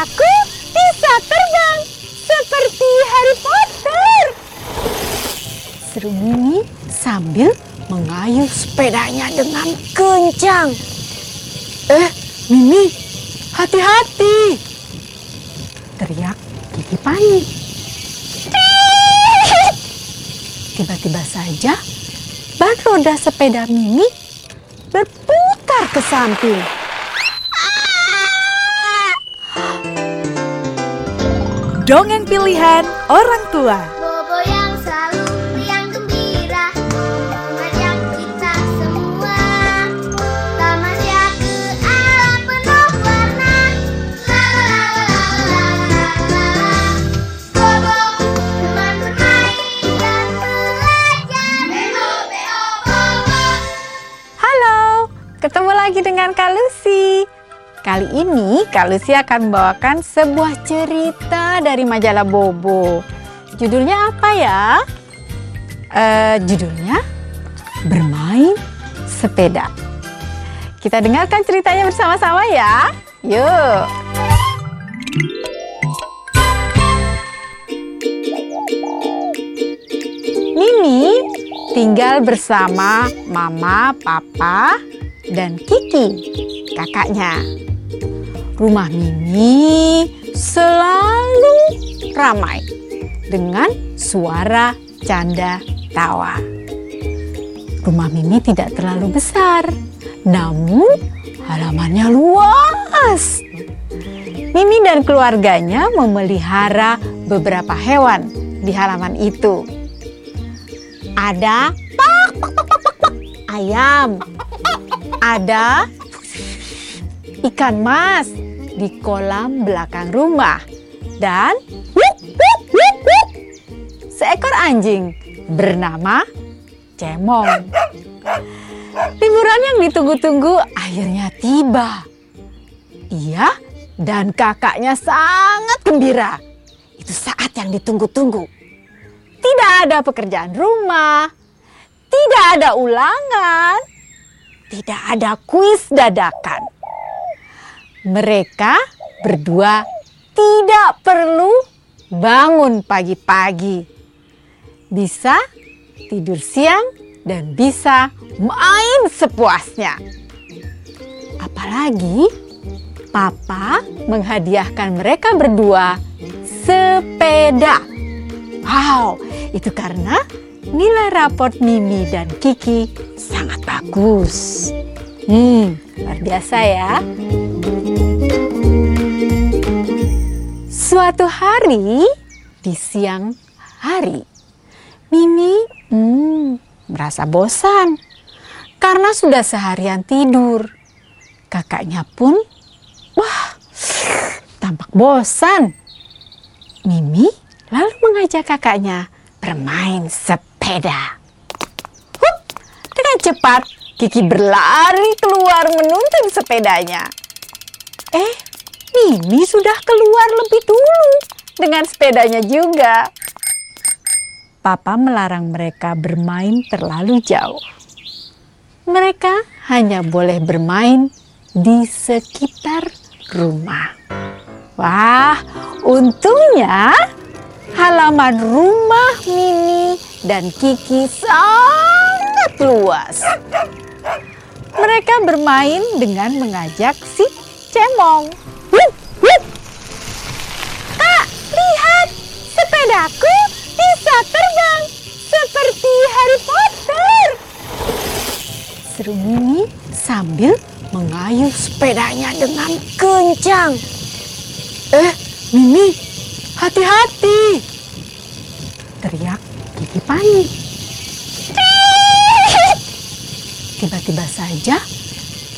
Sepedaku bisa terbang seperti Harry Potter. Seru Mimi sambil mengayuh sepedanya dengan kencang. Eh, Mimi, hati-hati! Teriak Kiki panik. Tiba-tiba saja ban roda sepeda Mimi berputar ke samping. Dongeng pilihan orang tua. Kali ini Kak Lucy akan membawakan sebuah cerita dari majalah Bobo. Judulnya apa ya? Eh, judulnya Bermain Sepeda. Kita dengarkan ceritanya bersama-sama ya. Yuk. Mimi tinggal bersama mama, papa, dan Kiki, kakaknya. Rumah Mimi selalu ramai dengan suara canda tawa. Rumah Mimi tidak terlalu besar, namun halamannya luas. Mimi dan keluarganya memelihara beberapa hewan di halaman itu. Ada pak, pak, pak, pak, pak, pak, ayam. Ada ikan mas di kolam belakang rumah. Dan seekor anjing bernama Cemong. Liburan yang ditunggu-tunggu akhirnya tiba. Ia dan kakaknya sangat gembira. Itu saat yang ditunggu-tunggu. Tidak ada pekerjaan rumah, tidak ada ulangan, tidak ada kuis dadakan. Mereka berdua tidak perlu bangun pagi-pagi. Bisa tidur siang dan bisa main sepuasnya. Apalagi Papa menghadiahkan mereka berdua sepeda. Wow, itu karena nilai raport Mimi dan Kiki sangat bagus. Hmm, luar biasa ya. Suatu hari di siang hari, Mimi hmm, merasa bosan karena sudah seharian tidur. Kakaknya pun, wah, tampak bosan. Mimi lalu mengajak kakaknya bermain sepeda. Hup, dengan cepat Kiki berlari keluar menuntun sepedanya. Eh, Mimi sudah keluar lebih dulu dengan sepedanya juga. Papa melarang mereka bermain terlalu jauh. Mereka hanya boleh bermain di sekitar rumah. Wah, untungnya halaman rumah Mimi dan Kiki sangat luas. Mereka bermain dengan mengajak si Cemong. Wup, sepedaku bisa terbang seperti Harry Potter. Seru Mimi sambil mengayuh sepedanya dengan kencang. Eh, Mimi, hati-hati! Teriak Kiki panik. Tiba-tiba saja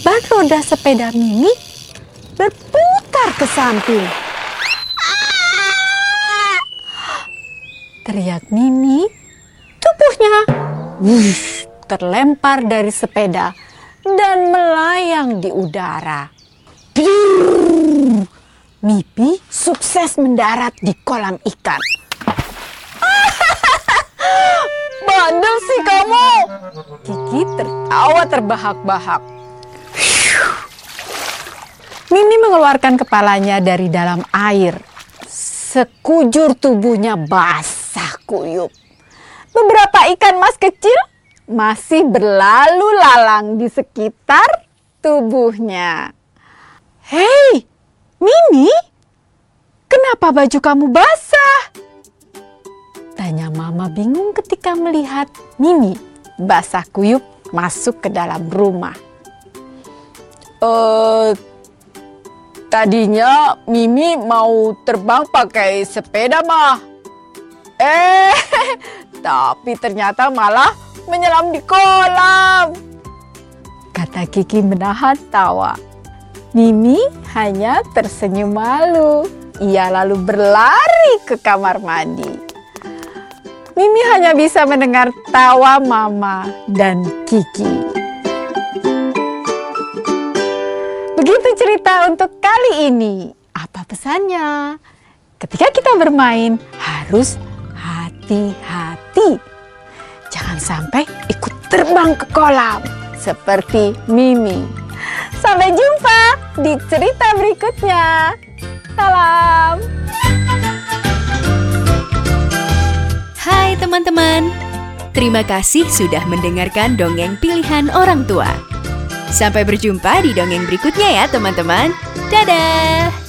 ban roda sepeda Mimi berputar ke samping. Teriak Mimi, tubuhnya wush, terlempar dari sepeda dan melayang di udara. Brrrr. Mipi sukses mendarat di kolam ikan. Bandel sih kamu. Kiki tertawa terbahak-bahak. Mimi mengeluarkan kepalanya dari dalam air. Sekujur tubuhnya basah kuyup. Beberapa ikan mas kecil masih berlalu lalang di sekitar tubuhnya. Hei, Mimi, kenapa baju kamu basah? Tanya Mama bingung ketika melihat Mimi basah kuyup masuk ke dalam rumah. Eh, tadinya Mimi mau terbang pakai sepeda mah. Eh, tapi ternyata malah menyelam di kolam. Kata Kiki menahan tawa. Mimi hanya tersenyum malu. Ia lalu berlari ke kamar mandi. Mimi hanya bisa mendengar tawa Mama dan Kiki. Begitu cerita untuk kali ini. Apa pesannya? Ketika kita bermain harus hati-hati. Jangan sampai ikut terbang ke kolam seperti Mimi. Sampai jumpa di cerita berikutnya. Salam. Hai teman-teman, terima kasih sudah mendengarkan dongeng pilihan orang tua. Sampai berjumpa di dongeng berikutnya ya teman-teman. Dadah!